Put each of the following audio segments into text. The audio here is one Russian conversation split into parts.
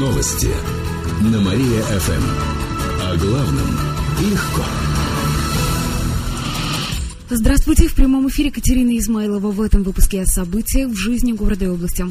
Новости на Мария-ФМ. О главном легко. Здравствуйте, в прямом эфире Катерина Измайлова в этом выпуске о событиях в жизни города и области.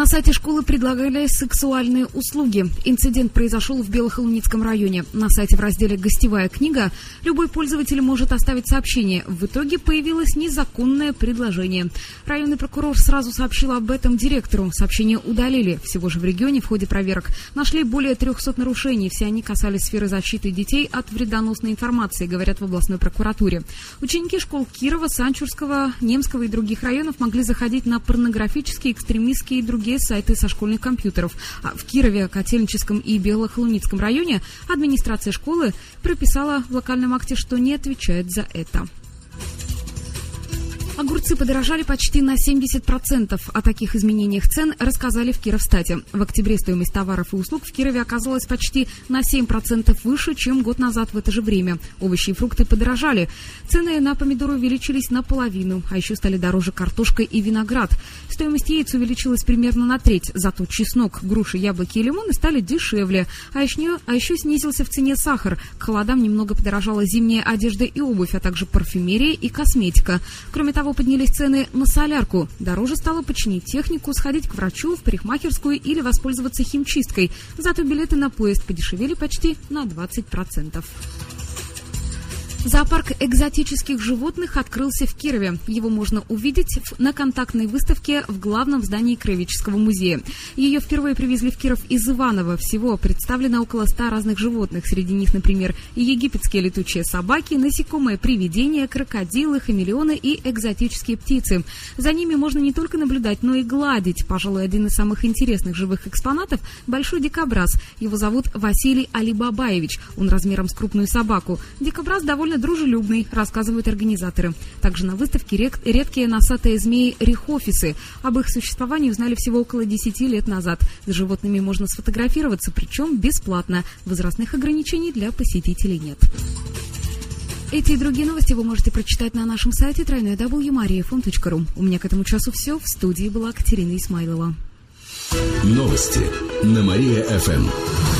На сайте школы предлагали сексуальные услуги. Инцидент произошел в Белохолуницком районе. На сайте в разделе «Гостевая книга» любой пользователь может оставить сообщение. В итоге появилось незаконное предложение. Районный прокурор сразу сообщил об этом директору. Сообщение удалили. Всего же в регионе в ходе проверок нашли более 300 нарушений. Все они касались сферы защиты детей от вредоносной информации, говорят в областной прокуратуре. Ученики школ Кирова, Санчурского, Немского и других районов могли заходить на порнографические, экстремистские и другие другие сайты со школьных компьютеров. А в Кирове, Котельническом и Белохолуницком районе администрация школы прописала в локальном акте, что не отвечает за это. Огурцы подорожали почти на 70%. О таких изменениях цен рассказали в Кировстате. В октябре стоимость товаров и услуг в Кирове оказалась почти на 7% выше, чем год назад в это же время. Овощи и фрукты подорожали. Цены на помидоры увеличились наполовину, а еще стали дороже картошка и виноград. Стоимость яиц увеличилась примерно на треть, зато чеснок, груши, яблоки и лимоны стали дешевле. А еще, а еще снизился в цене сахар. К холодам немного подорожала зимняя одежда и обувь, а также парфюмерия и косметика. Кроме того, поднялись цены на солярку. Дороже стало починить технику, сходить к врачу, в парикмахерскую или воспользоваться химчисткой. Зато билеты на поезд подешевели почти на 20%. Зоопарк экзотических животных открылся в Кирове. Его можно увидеть на контактной выставке в главном здании Краеведческого музея. Ее впервые привезли в Киров из Иваново. Всего представлено около ста разных животных. Среди них, например, египетские летучие собаки, насекомые привидения, крокодилы, хамелеоны и экзотические птицы. За ними можно не только наблюдать, но и гладить. Пожалуй, один из самых интересных живых экспонатов – большой дикобраз. Его зовут Василий Алибабаевич. Он размером с крупную собаку. Дикобраз довольно довольно дружелюбный, рассказывают организаторы. Также на выставке редкие носатые змеи рихофисы. Об их существовании узнали всего около 10 лет назад. С животными можно сфотографироваться, причем бесплатно. Возрастных ограничений для посетителей нет. Эти и другие новости вы можете прочитать на нашем сайте www.mariafm.ru. У меня к этому часу все. В студии была Катерина Исмайлова. Новости на Мария-ФМ.